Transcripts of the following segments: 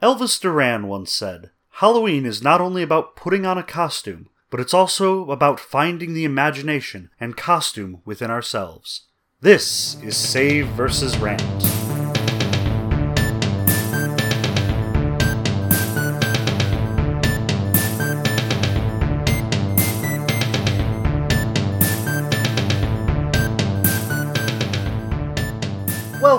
Elvis Duran once said Halloween is not only about putting on a costume, but it's also about finding the imagination and costume within ourselves. This is Save versus Rant.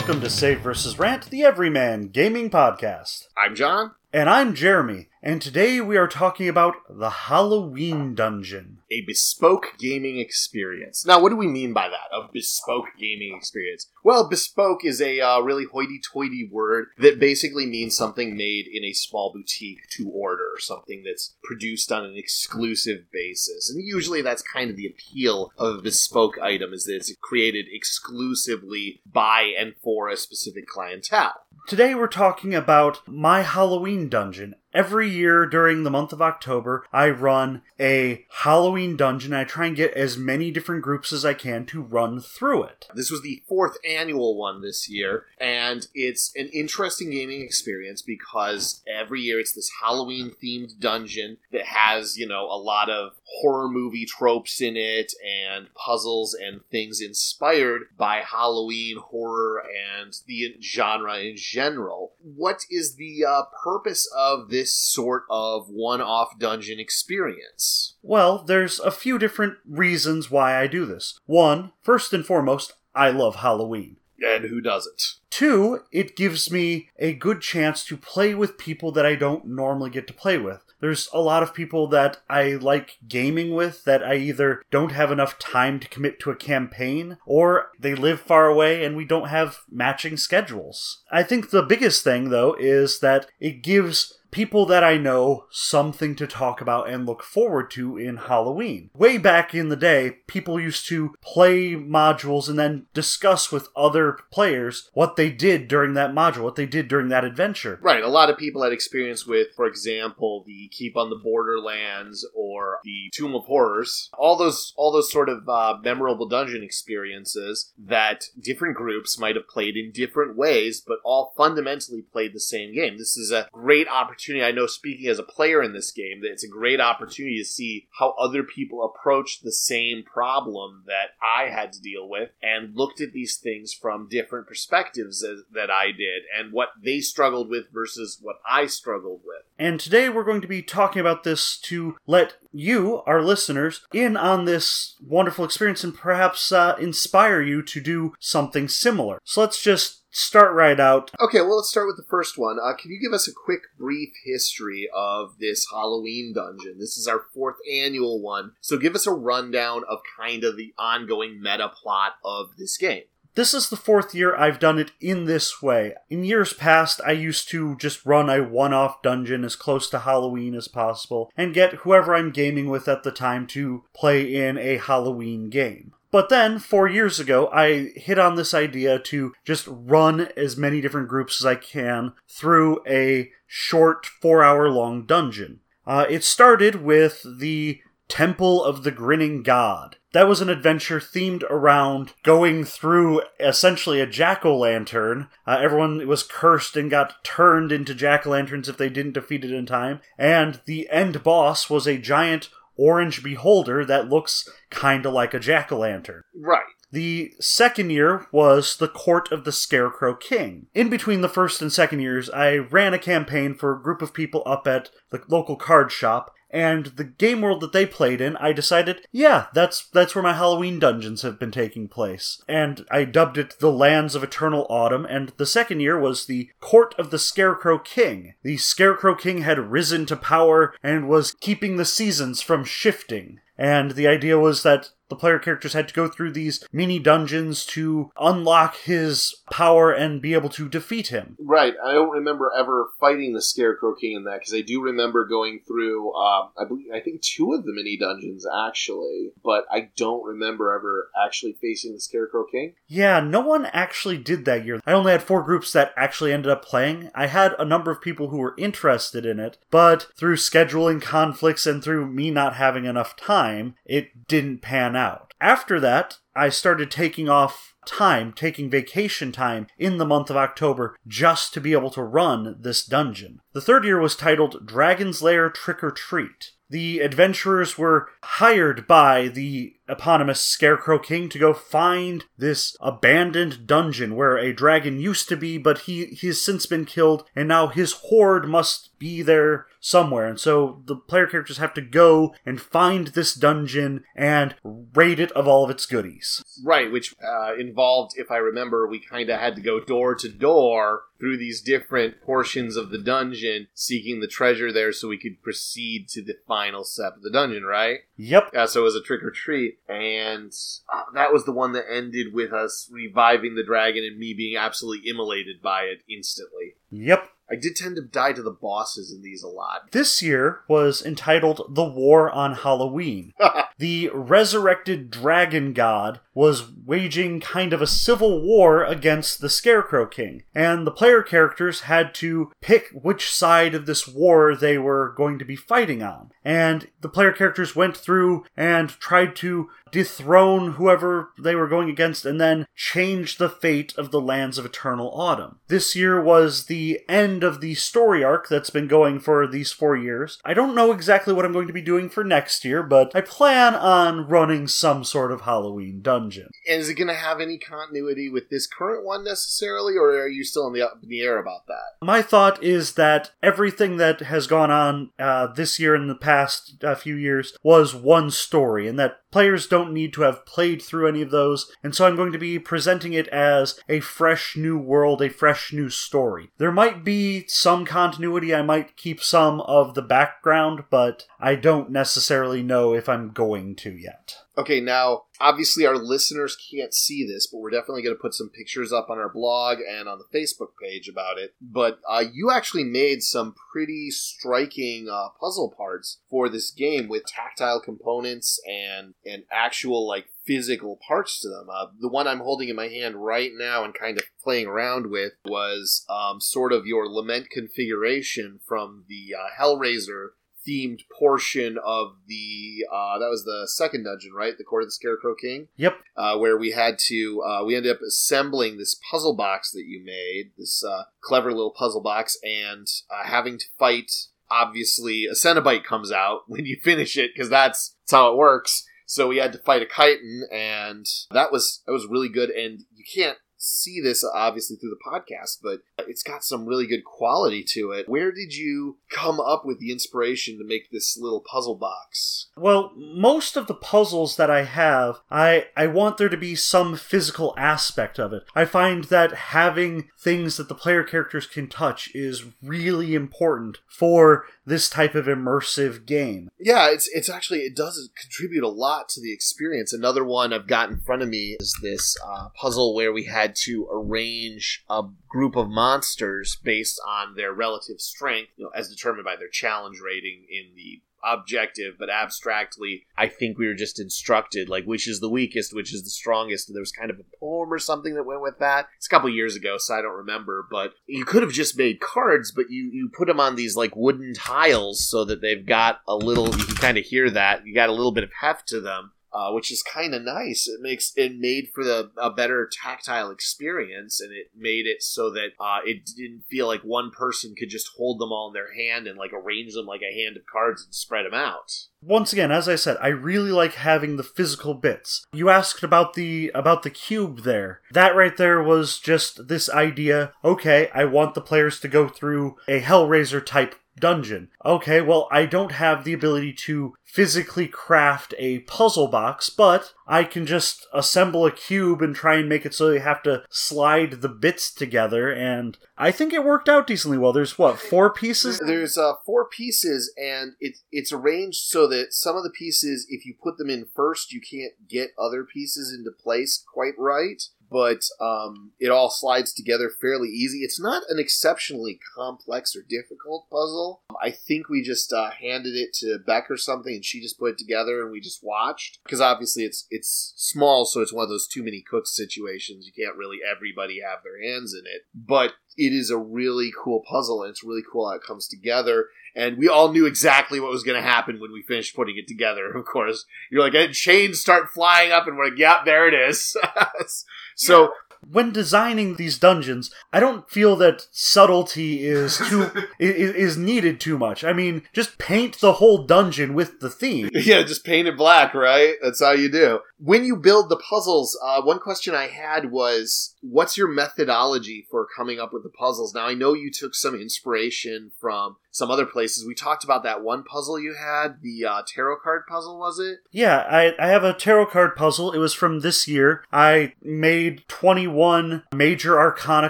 Welcome to Save vs. Rant, the Everyman Gaming Podcast. I'm John. And I'm Jeremy, and today we are talking about the Halloween Dungeon. A bespoke gaming experience. Now, what do we mean by that? A bespoke gaming experience? Well, bespoke is a uh, really hoity toity word that basically means something made in a small boutique to order, something that's produced on an exclusive basis. And usually that's kind of the appeal of a bespoke item, is that it's created exclusively by and for a specific clientele. Today we're talking about my Halloween dungeon. Every year during the month of October, I run a Halloween dungeon. I try and get as many different groups as I can to run through it. This was the fourth annual one this year, and it's an interesting gaming experience because every year it's this Halloween themed dungeon that has, you know, a lot of horror movie tropes in it and puzzles and things inspired by Halloween horror and the genre in general. What is the uh, purpose of this sort of one off dungeon experience? Well, there's a few different reasons why I do this. One, first and foremost, I love Halloween. And who doesn't? Two, it gives me a good chance to play with people that I don't normally get to play with. There's a lot of people that I like gaming with that I either don't have enough time to commit to a campaign or they live far away and we don't have matching schedules. I think the biggest thing, though, is that it gives people that I know something to talk about and look forward to in Halloween. Way back in the day, people used to play modules and then discuss with other players what they did during that module, what they did during that adventure. Right. A lot of people had experience with, for example, the Keep on the Borderlands or the Tomb of Horrors. All those, all those sort of uh, memorable dungeon experiences that different groups might have played in different ways, but all fundamentally played the same game. This is a great opportunity opportunity. I know, speaking as a player in this game, that it's a great opportunity to see how other people approach the same problem that I had to deal with and looked at these things from different perspectives as, that I did and what they struggled with versus what I struggled with. And today we're going to be talking about this to let you, our listeners, in on this wonderful experience and perhaps uh, inspire you to do something similar. So let's just start right out. Okay, well, let's start with the first one. Uh, can you give us a quick, brief history of this Halloween dungeon? This is our fourth annual one, so give us a rundown of kind of the ongoing meta plot of this game. This is the fourth year I've done it in this way. In years past, I used to just run a one off dungeon as close to Halloween as possible and get whoever I'm gaming with at the time to play in a Halloween game. But then, four years ago, I hit on this idea to just run as many different groups as I can through a short, four hour long dungeon. Uh, it started with the Temple of the Grinning God. That was an adventure themed around going through essentially a jack o' lantern. Uh, everyone was cursed and got turned into jack o' lanterns if they didn't defeat it in time. And the end boss was a giant orange beholder that looks kind of like a jack o' lantern. Right. The second year was the Court of the Scarecrow King. In between the first and second years, I ran a campaign for a group of people up at the local card shop, and the game world that they played in, I decided, yeah, that's that's where my Halloween dungeons have been taking place. And I dubbed it the Lands of Eternal Autumn, and the second year was the Court of the Scarecrow King. The Scarecrow King had risen to power and was keeping the seasons from shifting. And the idea was that the player characters had to go through these mini dungeons to unlock his power and be able to defeat him. Right. I don't remember ever fighting the Scarecrow King in that because I do remember going through. Uh, I believe I think two of the mini dungeons actually, but I don't remember ever actually facing the Scarecrow King. Yeah, no one actually did that year. I only had four groups that actually ended up playing. I had a number of people who were interested in it, but through scheduling conflicts and through me not having enough time, it didn't pan out. After that, I started taking off time, taking vacation time in the month of October just to be able to run this dungeon. The third year was titled Dragon's Lair Trick or Treat. The adventurers were hired by the eponymous Scarecrow King to go find this abandoned dungeon where a dragon used to be, but he, he has since been killed, and now his horde must be there somewhere. And so the player characters have to go and find this dungeon and raid it of all of its goodies. Right, which uh, involved, if I remember, we kind of had to go door to door through these different portions of the dungeon, seeking the treasure there so we could proceed to the final step of the dungeon, right? Yep. Uh, so it was a trick or treat, and uh, that was the one that ended with us reviving the dragon and me being absolutely immolated by it instantly. Yep. I did tend to die to the bosses in these a lot. This year was entitled The War on Halloween. the resurrected dragon god was waging kind of a civil war against the Scarecrow King, and the player characters had to pick which side of this war they were going to be fighting on. And the player characters went through and tried to dethrone whoever they were going against and then change the fate of the lands of eternal autumn. This year was the end of the story arc that's been going for these four years. I don't know exactly what I'm going to be doing for next year, but I plan on running some sort of Halloween dungeon. And is it going to have any continuity with this current one necessarily, or are you still in the, up in the air about that? My thought is that everything that has gone on uh, this year and the past uh, few years was one story, and that players don't need to have played through any of those, and so I'm going to be presenting it as a fresh new world, a fresh new story. There might be some continuity, I might keep some of the background, but I don't necessarily know if I'm going to yet. Okay, now obviously our listeners can't see this, but we're definitely going to put some pictures up on our blog and on the Facebook page about it. But uh, you actually made some pretty striking uh, puzzle parts for this game with tactile components and and actual like physical parts to them. Uh, the one I'm holding in my hand right now and kind of playing around with was um, sort of your lament configuration from the uh, Hellraiser themed portion of the uh, that was the second dungeon, right? The Court of the Scarecrow King. Yep. Uh, where we had to uh, we ended up assembling this puzzle box that you made, this uh, clever little puzzle box, and uh, having to fight. Obviously, a Cenobite comes out when you finish it because that's, that's how it works. So we had to fight a kyton, and that was that was really good. And you can't see this obviously through the podcast, but it's got some really good quality to it. Where did you come up with the inspiration to make this little puzzle box? Well, most of the puzzles that I have, I I want there to be some physical aspect of it. I find that having things that the player characters can touch is really important for this type of immersive game. Yeah, it's it's actually it does contribute a lot to the experience. Another one I've got in front of me is this uh, puzzle where we had to arrange a group of monsters based on their relative strength, you know, as determined by their challenge rating in the objective, but abstractly, I think we were just instructed like which is the weakest, which is the strongest. And there was kind of a poem or something that went with that. It's a couple years ago, so I don't remember. But you could have just made cards, but you you put them on these like wooden tiles so that they've got a little. You can kind of hear that. You got a little bit of heft to them uh, which is kind of nice. It makes it made for the a better tactile experience, and it made it so that uh, it didn't feel like one person could just hold them all in their hand and like arrange them like a hand of cards and spread them out. Once again, as I said, I really like having the physical bits. You asked about the about the cube there. That right there was just this idea. Okay, I want the players to go through a Hellraiser type dungeon. Okay, well, I don't have the ability to physically craft a puzzle box, but I can just assemble a cube and try and make it so you have to slide the bits together, and I think it worked out decently well. There's what, four pieces? There's uh, four pieces, and it's it's arranged so that some of the pieces, if you put them in first, you can't get other pieces into place quite right but um, it all slides together fairly easy. It's not an exceptionally complex or difficult puzzle. I think we just uh, handed it to Beck or something, and she just put it together, and we just watched. Because obviously it's it's small, so it's one of those too many cooks situations. You can't really everybody have their hands in it. But it is a really cool puzzle and it's really cool how it comes together. And we all knew exactly what was going to happen when we finished putting it together. Of course, you're like, and chains start flying up, and we're like, "Yep, there it is." so when designing these dungeons, I don't feel that subtlety is too is, is needed too much. I mean, just paint the whole dungeon with the theme. Yeah, just paint it black, right? That's how you do. When you build the puzzles, uh, one question I had was, what's your methodology for coming up with the puzzles? Now, I know you took some inspiration from some other places. We talked about that one puzzle you had, the uh, tarot card puzzle, was it? Yeah, I, I have a tarot card puzzle. It was from this year. I made 21 major arcana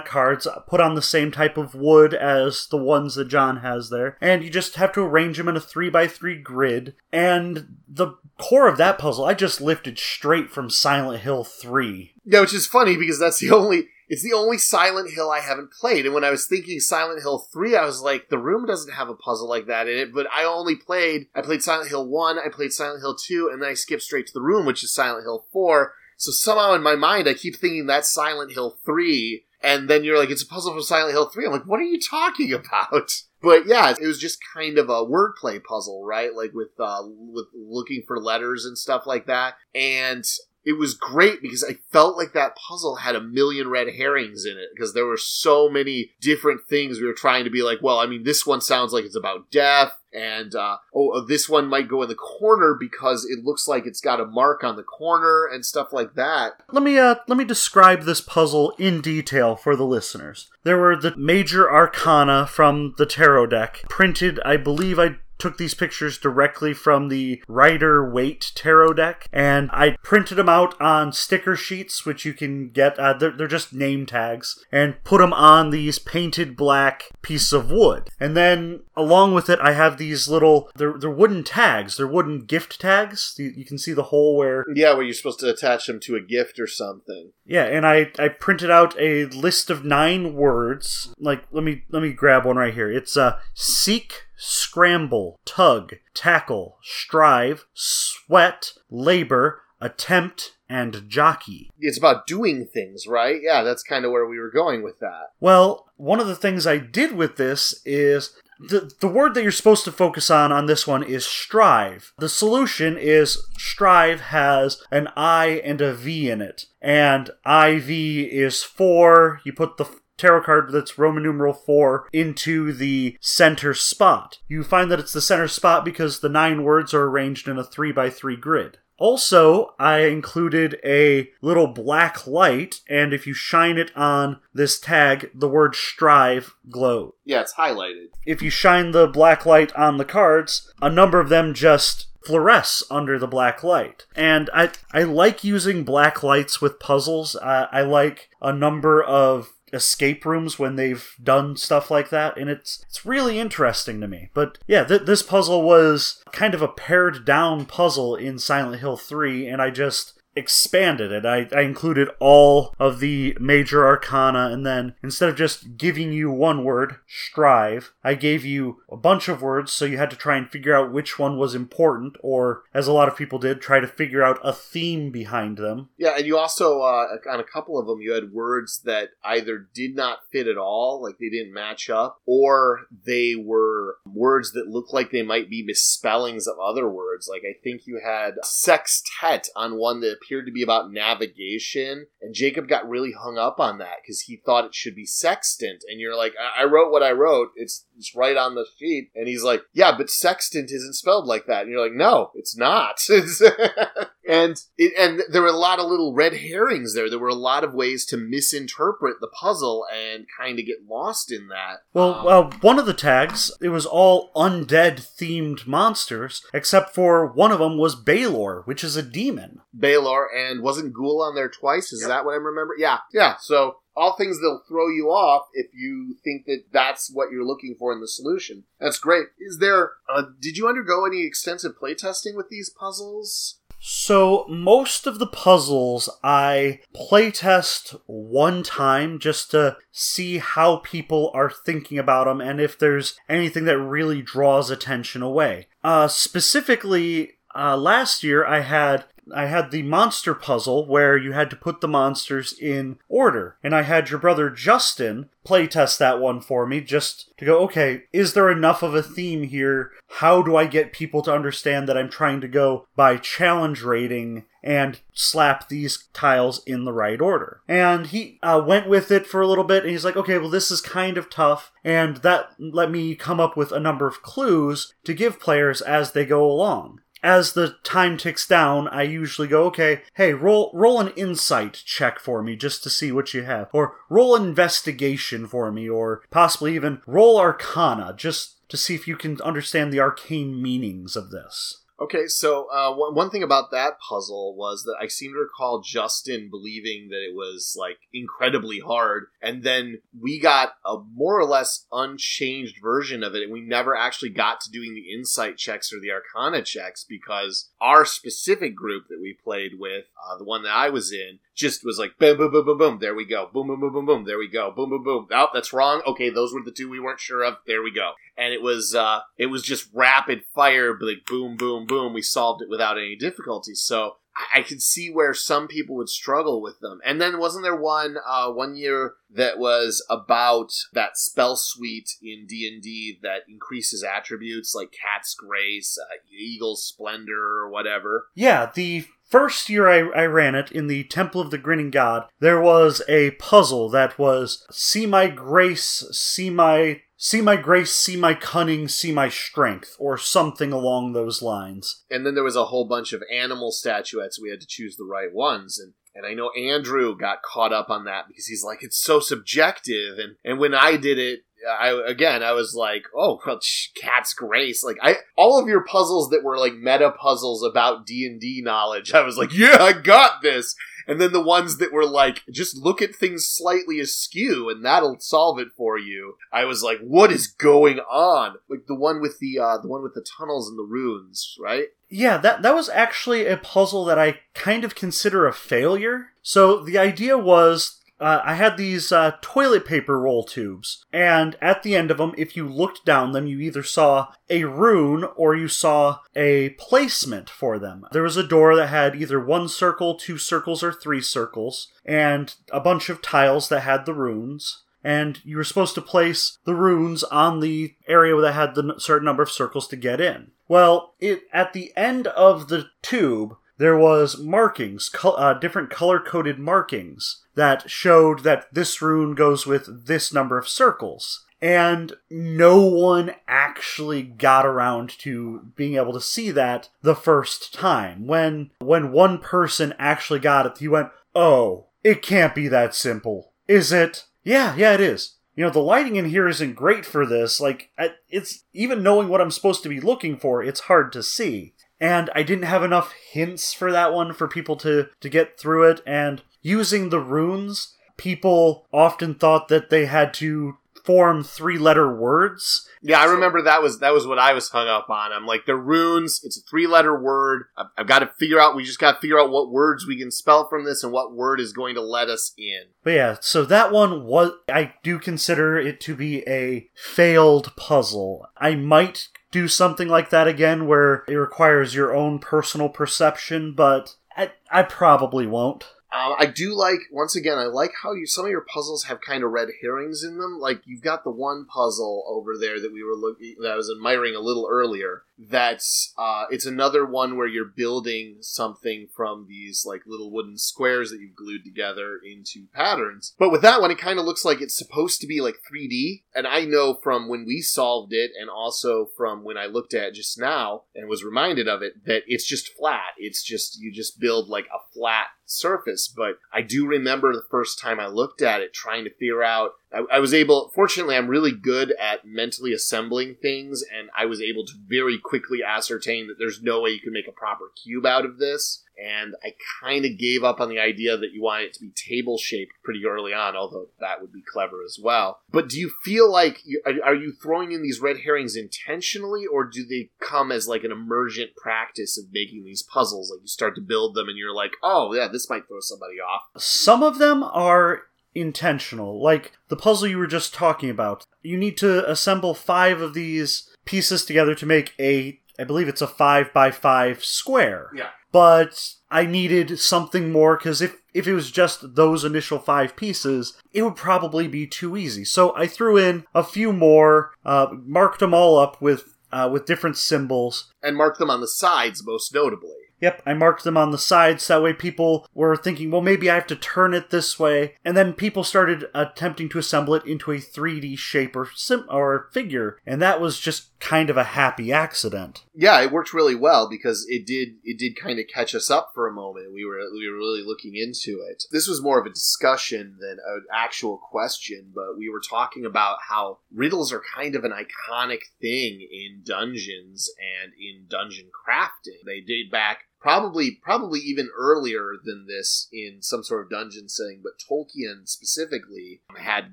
cards, put on the same type of wood as the ones that John has there, and you just have to arrange them in a 3x3 grid. And the core of that puzzle, I just lifted straight from Silent Hill 3. Yeah, which is funny because that's the only it's the only Silent Hill I haven't played. And when I was thinking Silent Hill 3, I was like, the room doesn't have a puzzle like that in it. But I only played, I played Silent Hill 1, I played Silent Hill 2, and then I skipped straight to the room, which is Silent Hill 4. So somehow in my mind, I keep thinking that's Silent Hill 3. And then you're like, it's a puzzle from Silent Hill 3. I'm like, what are you talking about? But yeah, it was just kind of a wordplay puzzle, right? Like with, uh, with looking for letters and stuff like that. And it was great because I felt like that puzzle had a million red herrings in it because there were so many different things we were trying to be like, well, I mean, this one sounds like it's about death, and uh, oh, uh, this one might go in the corner because it looks like it's got a mark on the corner and stuff like that. Let me uh, let me describe this puzzle in detail for the listeners. There were the major arcana from the tarot deck printed. I believe I took these pictures directly from the Rider Waite tarot deck, and I printed them out on sticker sheets, which you can get. Uh, they're, they're just name tags, and put them on these painted black pieces of wood. And then along with it, I have these little. They're, they're wooden tags. They're wooden gift tags. You, you can see the hole where. Yeah, where you're supposed to attach them to a gift or something. Yeah, and I I printed out a list of nine words. Like let me let me grab one right here. It's uh seek scramble, tug, tackle, strive, sweat, labor, attempt, and jockey. It's about doing things, right? Yeah, that's kind of where we were going with that. Well, one of the things I did with this is the, the word that you're supposed to focus on on this one is strive. The solution is strive has an I and a V in it. And IV is for, You put the tarot card that's Roman numeral 4 into the center spot. You find that it's the center spot because the nine words are arranged in a 3 by 3 grid. Also, I included a little black light, and if you shine it on this tag, the word strive glows. Yeah, it's highlighted. If you shine the black light on the cards, a number of them just fluoresce under the black light. And I I like using black lights with puzzles. I, I like a number of escape rooms when they've done stuff like that and it's it's really interesting to me. But yeah th- this puzzle was kind of a pared down puzzle in silent hill 3 and i just expanded it. I, I included all of the major arcana, and then instead of just giving you one word, strive, I gave you a bunch of words, so you had to try and figure out which one was important, or as a lot of people did, try to figure out a theme behind them. Yeah, and you also, uh, on a couple of them, you had words that either did not fit at all, like they didn't match up, or they were words that looked like they might be misspellings of other words. Like I think you had sextet on one that appeared to be about navigation, and Jacob got really hung up on that because he thought it should be sextant. And you're like, I-, I wrote what I wrote; it's it's right on the sheet. And he's like, Yeah, but sextant isn't spelled like that. And you're like, No, it's not. and it, and there were a lot of little red herrings there. There were a lot of ways to misinterpret the puzzle and kind of get lost in that. Well, um, well, one of the tags it was all undead themed monsters, except for one of them was Balor, which is a demon. Balor, and wasn't Ghoul on there twice? Is yep. that what I remember? Yeah, yeah. So all things that'll throw you off if you think that that's what you're looking for in the solution. That's great. Is there? Uh, did you undergo any extensive playtesting with these puzzles? So most of the puzzles I playtest one time just to see how people are thinking about them and if there's anything that really draws attention away. Uh, specifically, uh, last year I had I had the monster puzzle where you had to put the monsters in order. And I had your brother Justin playtest that one for me just to go, okay, is there enough of a theme here? How do I get people to understand that I'm trying to go by challenge rating and slap these tiles in the right order. And he uh, went with it for a little bit, and he's like, okay, well, this is kind of tough. And that let me come up with a number of clues to give players as they go along. As the time ticks down, I usually go, okay, hey, roll roll an insight check for me just to see what you have, or roll investigation for me, or possibly even roll arcana just to see if you can understand the arcane meanings of this. Okay, so uh, one, one thing about that puzzle was that I seem to recall Justin believing that it was like incredibly hard, and then we got a more or less unchanged version of it, and we never actually got to doing the insight checks or the arcana checks because our specific group that we played with, uh, the one that I was in, just was like boom, boom, boom, boom, boom. There we go. Boom, boom, boom, boom, boom. There we go. Boom, boom, boom. Oh, that's wrong. Okay, those were the two we weren't sure of. There we go. And it was uh, it was just rapid fire, like boom, boom, boom. We solved it without any difficulty. So I could see where some people would struggle with them. And then wasn't there one uh, one year that was about that spell suite in D and D that increases attributes like Cat's Grace, uh, Eagle's Splendor, or whatever? Yeah, the first year I, I ran it in the Temple of the Grinning God, there was a puzzle that was see my grace, see my see my grace, see my cunning, see my strength, or something along those lines. And then there was a whole bunch of animal statuettes. We had to choose the right ones. And and I know Andrew got caught up on that because he's like, it's so subjective. And and when I did it, I again I was like, oh, well, cat's grace. Like I all of your puzzles that were like meta puzzles about D and D knowledge, I was like, yeah, I got this. And then the ones that were like, just look at things slightly askew and that'll solve it for you. I was like, what is going on? Like the one with the uh, the one with the tunnels and the runes, right? Yeah, that that was actually a puzzle that I kind of consider a failure. So the idea was uh, I had these uh, toilet paper roll tubes, and at the end of them, if you looked down them, you either saw a rune or you saw a placement for them. There was a door that had either one circle, two circles, or three circles, and a bunch of tiles that had the runes. And you were supposed to place the runes on the area that had the certain number of circles to get in. Well, it, at the end of the tube, there was markings, uh, different color-coded markings that showed that this rune goes with this number of circles. And no one actually got around to being able to see that the first time. When when one person actually got it, he went, "Oh, it can't be that simple, is it?" Yeah, yeah, it is. You know, the lighting in here isn't great for this. Like, it's even knowing what I'm supposed to be looking for, it's hard to see and I didn't have enough hints for that one for people to to get through it. And using the runes people often thought that they had to form three letter words. Yeah i remember that was that was what i was hung up on. I'm like the runes it's a three letter word. I've, I've got to figure out we just got to figure out what words we can spell from this and what word is going to let us in. But yeah so that one was i do consider it to be a failed puzzle. I might do something like that again where it requires your own personal perception, but I, I probably won't. Um, I do like once again. I like how you some of your puzzles have kind of red herrings in them. Like you've got the one puzzle over there that we were looking that I was admiring a little earlier. That's uh, it's another one where you're building something from these like little wooden squares that you've glued together into patterns. But with that one, it kind of looks like it's supposed to be like 3D. And I know from when we solved it, and also from when I looked at just now and was reminded of it, that it's just flat. It's just you just build like a flat surface, but I do remember the first time I looked at it trying to figure out. I, I, was able, fortunately, I'm really good at mentally assembling things, and I was able to very quickly ascertain that there's no way you can make a proper cube out of this and I kind of gave up on the idea that you want it to be table shaped pretty early on, although that would be clever as well. But do you feel like you, are you throwing in these red herrings intentionally, or do they come as like an emergent practice of making these puzzles? Like you start to build them, and you're like, oh yeah, this might throw somebody off. Some of them are intentional, like the puzzle you were just talking about. You need to assemble five of these pieces together to make a I believe it's a five by five square. Yeah. but I needed something more because if if it was just those initial five pieces, it would probably be too easy. So I threw in a few more, uh, marked them all up with uh, with different symbols, and marked them on the sides most notably. Yep, I marked them on the sides. That way people were thinking, well, maybe I have to turn it this way. And then people started attempting to assemble it into a 3D shape or, sim- or figure. And that was just kind of a happy accident. Yeah, it worked really well because it did it did kind of catch us up for a moment. We were we were really looking into it. This was more of a discussion than an actual question, but we were talking about how riddles are kind of an iconic thing in dungeons and in dungeon crafting. They date back probably probably even earlier than this in some sort of dungeon setting but tolkien specifically had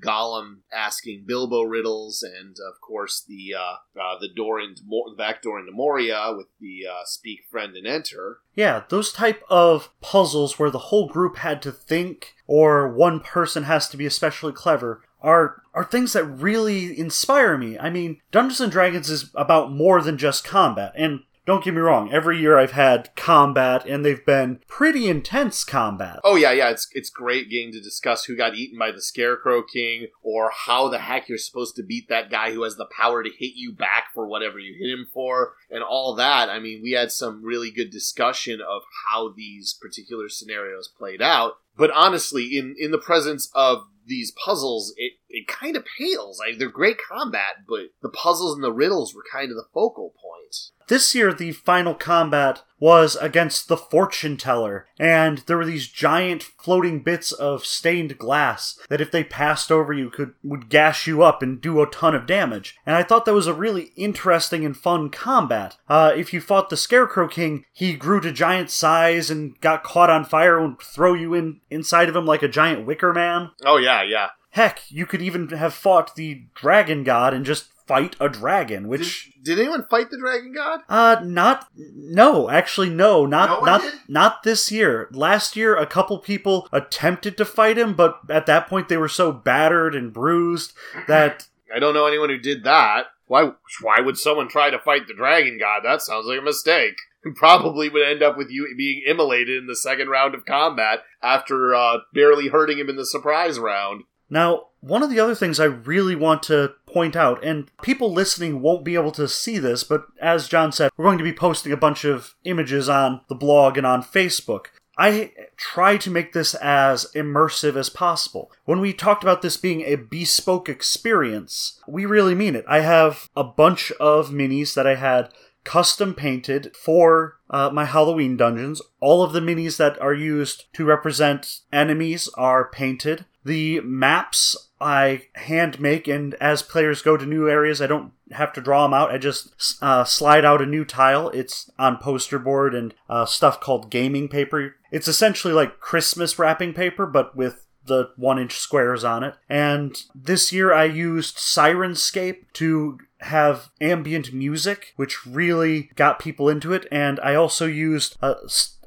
gollum asking bilbo riddles and of course the uh, uh, the door into the back door into moria with the uh, speak friend and enter Yeah, those type of puzzles where the whole group had to think or one person has to be especially clever are are things that really inspire me. I mean, Dungeons and Dragons is about more than just combat. And don't get me wrong, every year I've had combat and they've been pretty intense combat. Oh yeah, yeah, it's it's great getting to discuss who got eaten by the Scarecrow King or how the heck you're supposed to beat that guy who has the power to hit you back for whatever you hit him for and all that. I mean, we had some really good discussion of how these particular scenarios played out. But honestly, in in the presence of these puzzles, it it kind of pales. Like they're great combat, but the puzzles and the riddles were kind of the focal point. This year, the final combat was against the fortune teller, and there were these giant floating bits of stained glass that, if they passed over you, could would gash you up and do a ton of damage. And I thought that was a really interesting and fun combat. Uh, if you fought the Scarecrow King, he grew to giant size and got caught on fire and would throw you in inside of him like a giant wicker man. Oh yeah, yeah. Heck, you could even have fought the Dragon God and just fight a dragon, which Did, did anyone fight the Dragon God? uh, not no, actually no, not No not did? not this year. Last year, a couple people attempted to fight him, but at that point they were so battered and bruised that I don't know anyone who did that. Why? Why would someone try to fight the Dragon God? That sounds like a mistake. Probably would end up with you being immolated in the second round of combat after uh, barely hurting him in the surprise round. Now, one of the other things I really want to point out, and people listening won't be able to see this, but as John said, we're going to be posting a bunch of images on the blog and on Facebook. I try to make this as immersive as possible. When we talked about this being a bespoke experience, we really mean it. I have a bunch of minis that I had custom painted for uh, my Halloween dungeons. All of the minis that are used to represent enemies are painted. The maps I hand make, and as players go to new areas, I don't have to draw them out. I just uh, slide out a new tile. It's on poster board and uh, stuff called gaming paper. It's essentially like Christmas wrapping paper, but with the one inch squares on it. And this year I used Syrinscape to have ambient music, which really got people into it. And I also used uh,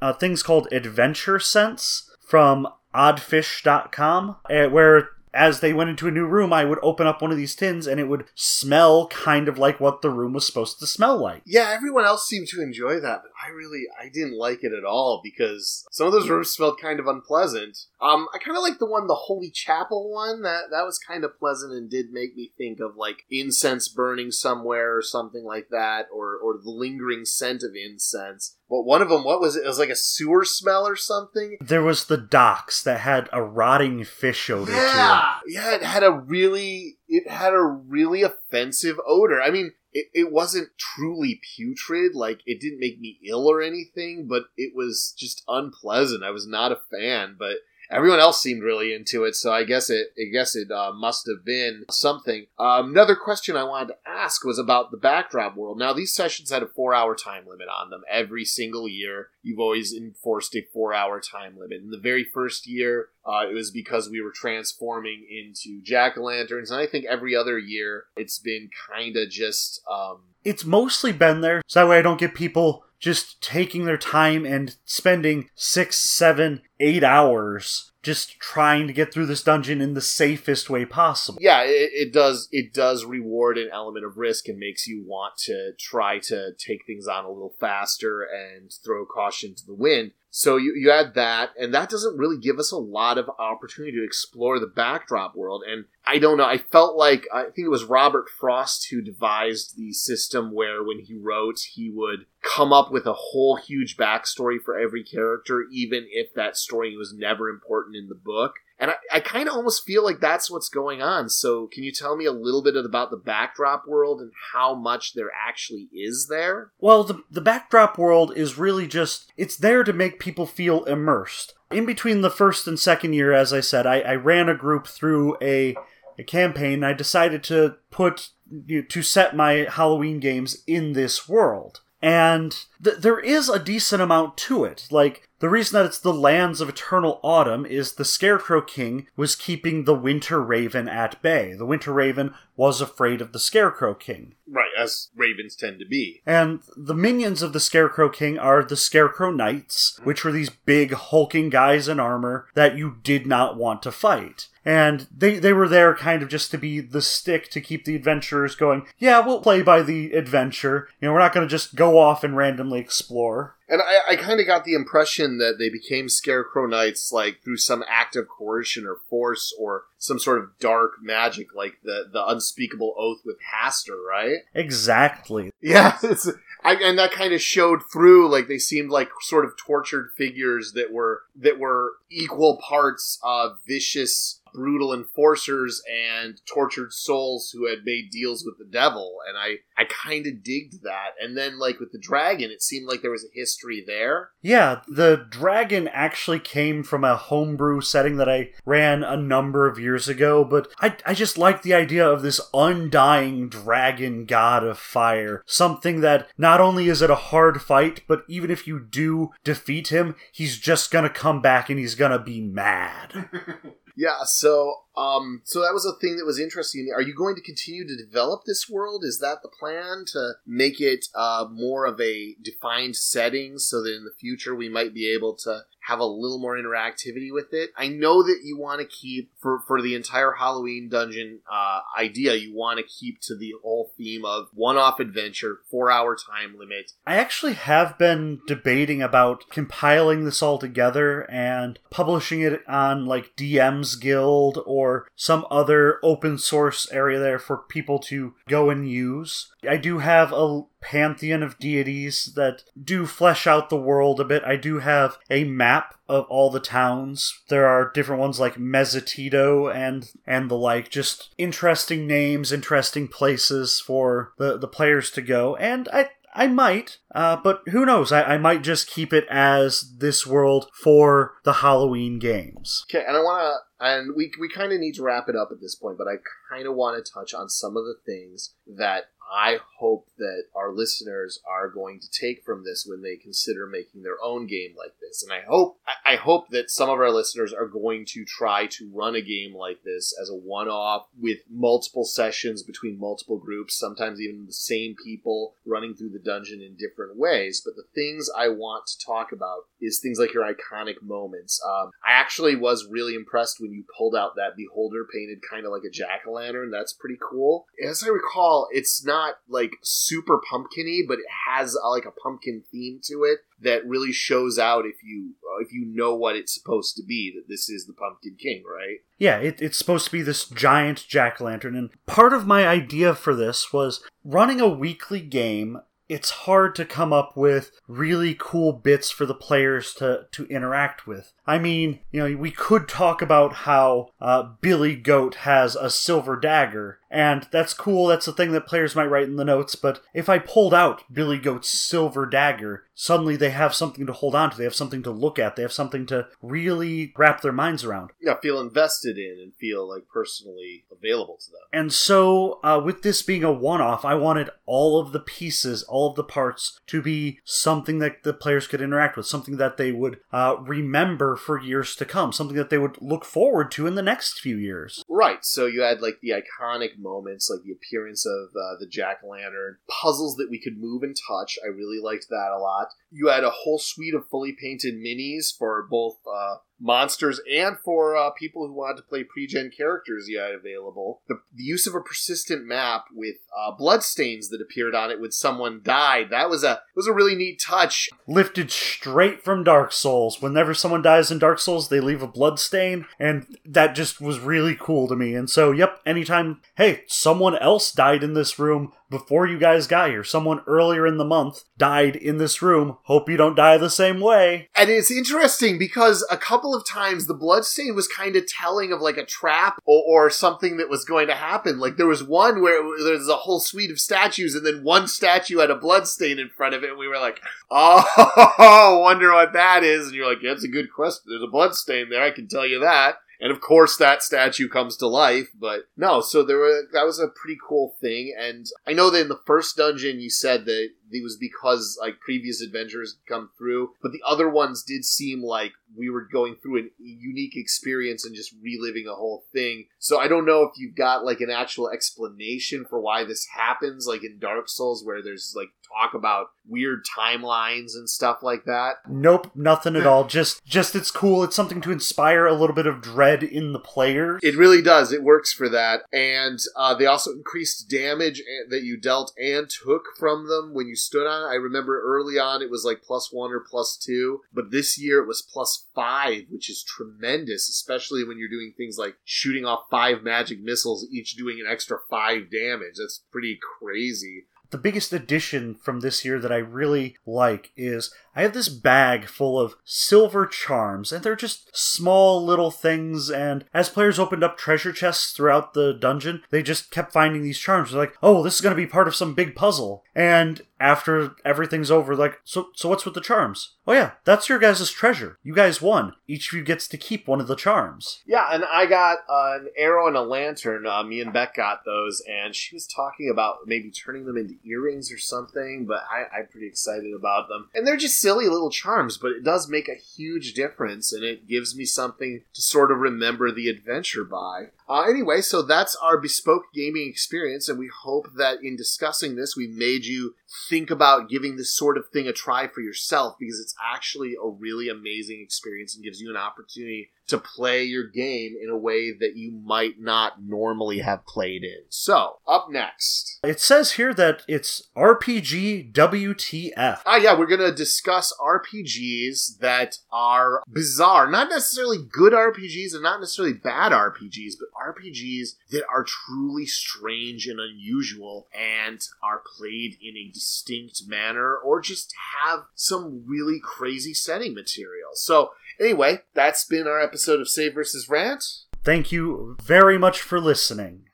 uh, things called Adventure Sense from oddfish.com, uh, where as they went into a new room, I would open up one of these tins and it would smell kind of like what the room was supposed to smell like. Yeah, everyone else seemed to enjoy that, but I really I didn't like it at all because some of those rooms smelled kind of unpleasant. Um, I kind of like the one, the Holy Chapel one. That that was kind of pleasant and did make me think of like incense burning somewhere or something like that, or or the lingering scent of incense. But one of them, what was it? It was like a sewer smell or something. There was the docks that had a rotting fish odor to it. Yeah, yeah, it had a really, it had a really offensive odor. I mean, it, it wasn't truly putrid, like it didn't make me ill or anything, but it was just unpleasant. I was not a fan, but everyone else seemed really into it, so I guess it, I guess it uh, must have been something. Um, another question I wanted to ask was about the backdrop world. Now, these sessions had a four-hour time limit on them every single year. You've always enforced a four-hour time limit. In the very first year, uh, it was because we were transforming into jack o' lanterns, and I think every other year it's been kind of just. Um, It's mostly been there, so that way I don't get people just taking their time and spending six, seven, eight hours just trying to get through this dungeon in the safest way possible. Yeah, it, it does. It does reward an element of risk and makes you want to try to take things on a little faster and throw caution to the wind. So you, you add that, and that doesn't really give us a lot of opportunity to explore the backdrop world. And I don't know, I felt like, I think it was Robert Frost who devised the system where when he wrote, he would come up with a whole huge backstory for every character, even if that story was never important in the book. And I, I kind of almost feel like that's what's going on. So, can you tell me a little bit about the backdrop world and how much there actually is there? Well, the, the backdrop world is really just, it's there to make people feel immersed. In between the first and second year, as I said, I, I ran a group through a, a campaign. I decided to put, you know, to set my Halloween games in this world. And th- there is a decent amount to it. Like, the reason that it's the lands of eternal autumn is the Scarecrow King was keeping the Winter Raven at bay. The Winter Raven was afraid of the Scarecrow King. Right, as ravens tend to be. And the minions of the Scarecrow King are the Scarecrow Knights, which were these big hulking guys in armor that you did not want to fight. And they, they were there kind of just to be the stick to keep the adventurers going, yeah, we'll play by the adventure. You know, we're not going to just go off and randomly explore. And I, I kind of got the impression that they became Scarecrow Knights like through some act of coercion or force or some sort of dark magic, like the the unspeakable oath with Hastur, right? Exactly. Yeah, it's I, and that kind of showed through. Like they seemed like sort of tortured figures that were that were equal parts of vicious brutal enforcers and tortured souls who had made deals with the devil and i i kind of digged that and then like with the dragon it seemed like there was a history there Yeah, the dragon actually came from a homebrew setting that I ran a number of years ago, but I, I just like the idea of this undying dragon god of fire. Something that not only is it a hard fight, but even if you do defeat him, he's just gonna come back and he's gonna be mad. yeah so um so that was a thing that was interesting are you going to continue to develop this world is that the plan to make it uh more of a defined setting so that in the future we might be able to have a little more interactivity with it. I know that you want to keep for for the entire Halloween dungeon uh, idea. You want to keep to the whole theme of one-off adventure, four-hour time limit. I actually have been debating about compiling this all together and publishing it on like DM's Guild or some other open source area there for people to go and use. I do have a pantheon of deities that do flesh out the world a bit. I do have a map of all the towns. There are different ones like Mezzatito and and the like, just interesting names, interesting places for the, the players to go. And I I might, uh, but who knows? I, I might just keep it as this world for the Halloween games. Okay, and I want to, and we we kind of need to wrap it up at this point, but I kind of want to touch on some of the things that I hope that our listeners are going to take from this when they consider making their own game like this. And I hope I hope that some of our listeners are going to try to run a game like this as a one-off with multiple sessions between multiple groups, sometimes even the same people running through the dungeon in different ways. But the things I want to talk about is things like your iconic moments. Um, I actually was really impressed when you pulled out that beholder painted kind of like a jack o' lantern. That's pretty cool. As I recall, it's not like super pumpkiny, but it has uh, like a pumpkin theme to it that really shows out if you uh, if you know what it's supposed to be. That this is the Pumpkin King, right? Yeah, it, it's supposed to be this giant jack lantern. And part of my idea for this was running a weekly game. It's hard to come up with really cool bits for the players to, to interact with. I mean, you know, we could talk about how uh, Billy Goat has a silver dagger, and that's cool. That's a thing that players might write in the notes. But if I pulled out Billy Goat's silver dagger, suddenly they have something to hold on to. They have something to look at. They have something to really wrap their minds around. Yeah, feel invested in and feel like personally available to them. And so, uh, with this being a one off, I wanted all of the pieces, all of the parts to be something that the players could interact with, something that they would uh, remember for years to come, something that they would look forward to in the next few years. Right. So you had like the iconic moments, like the appearance of uh, the jack lantern, puzzles that we could move and touch. I really liked that a lot. You had a whole suite of fully painted minis for both uh, monsters and for uh, people who want to play pre-gen characters had available. The, the use of a persistent map with uh, bloodstains that appeared on it when someone died that was a was a really neat touch. Lifted straight from Dark Souls. Whenever someone dies in Dark Souls, they leave a blood stain, and that just was really cool to me. And so, yep, anytime, hey, someone else died in this room before you guys got here. Someone earlier in the month died in this room. Hope you don't die the same way. And it's interesting because a couple of times the bloodstain was kind of telling of like a trap or, or something that was going to happen. Like there was one where there's a whole suite of statues and then one statue had a bloodstain in front of it and we were like, oh, wonder what that is. And you're like, yeah, that's a good question. There's a bloodstain there. I can tell you that and of course that statue comes to life but no so there were that was a pretty cool thing. And i know that in the first dungeon you said that it was because like previous adventures come through but the other ones did seem like we were going through a unique experience and just reliving a whole thing. So i don't know if you've got like an actual explanation for why this happens like in dark souls where there's like talk about weird timelines and stuff like that. Nope, nothing at all. Just just it's cool. It's something to inspire a little bit of dread in the player. It really does. It works for that. And uh, they also increased damage that you dealt and took from them when you stood on it. I remember early on it was like plus one or plus two, but this year it was plus five, which is tremendous, especially when you're doing things like shooting off five magic missiles, each doing an extra five damage. That's pretty crazy the biggest addition from this year that I really like is I have this bag full of silver charms, and they're just small little things. And as players opened up treasure chests throughout the dungeon, they just kept finding these charms. They're like, oh, this is going to be part of some big puzzle. And after everything's over, like, so, so what's with the charms? Oh, yeah, that's your guys' treasure. You guys won. Each of you gets to keep one of the charms. Yeah, and I got uh, an arrow and a lantern. Uh, me and Beck got those, and she was talking about maybe turning them into earrings or something, but I, I'm pretty excited about them. And they're just silly little charms, but it does make a huge difference, and it gives me something to sort of remember the adventure by. Uh, anyway, so that's our bespoke gaming experience, and we hope that in discussing this, we made you think about giving this sort of thing a try for yourself because it's actually a really amazing experience and gives you an opportunity to play your game in a way that you might not normally have played in. So, up next. It says here that it's RPG WTF. Ah, yeah, we're going to discuss RPGs that are bizarre. Not necessarily good RPGs and not necessarily bad RPGs, but RPGs that are truly strange and unusual and are played in a distinct manner or just have some really crazy setting material. So, Anyway, that's been our episode of Save versus Rant. Thank you very much for listening.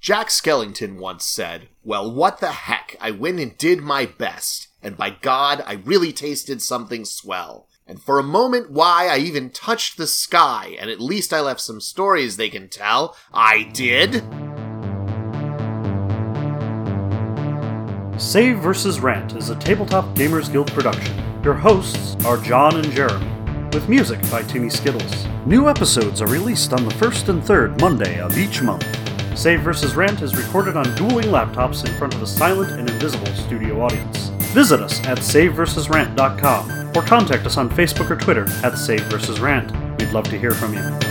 Jack Skellington once said, Well, what the heck? I went and did my best, and by God, I really tasted something swell. And for a moment, why, I even touched the sky, and at least I left some stories they can tell. I did! Save vs. Rant is a Tabletop Gamers Guild production. Your hosts are John and Jeremy with music by Timmy Skittles. New episodes are released on the first and third Monday of each month. Save vs. Rant is recorded on dueling laptops in front of a silent and invisible studio audience. Visit us at SaveVersusRant.com or contact us on Facebook or Twitter at saveversusrant. We'd love to hear from you.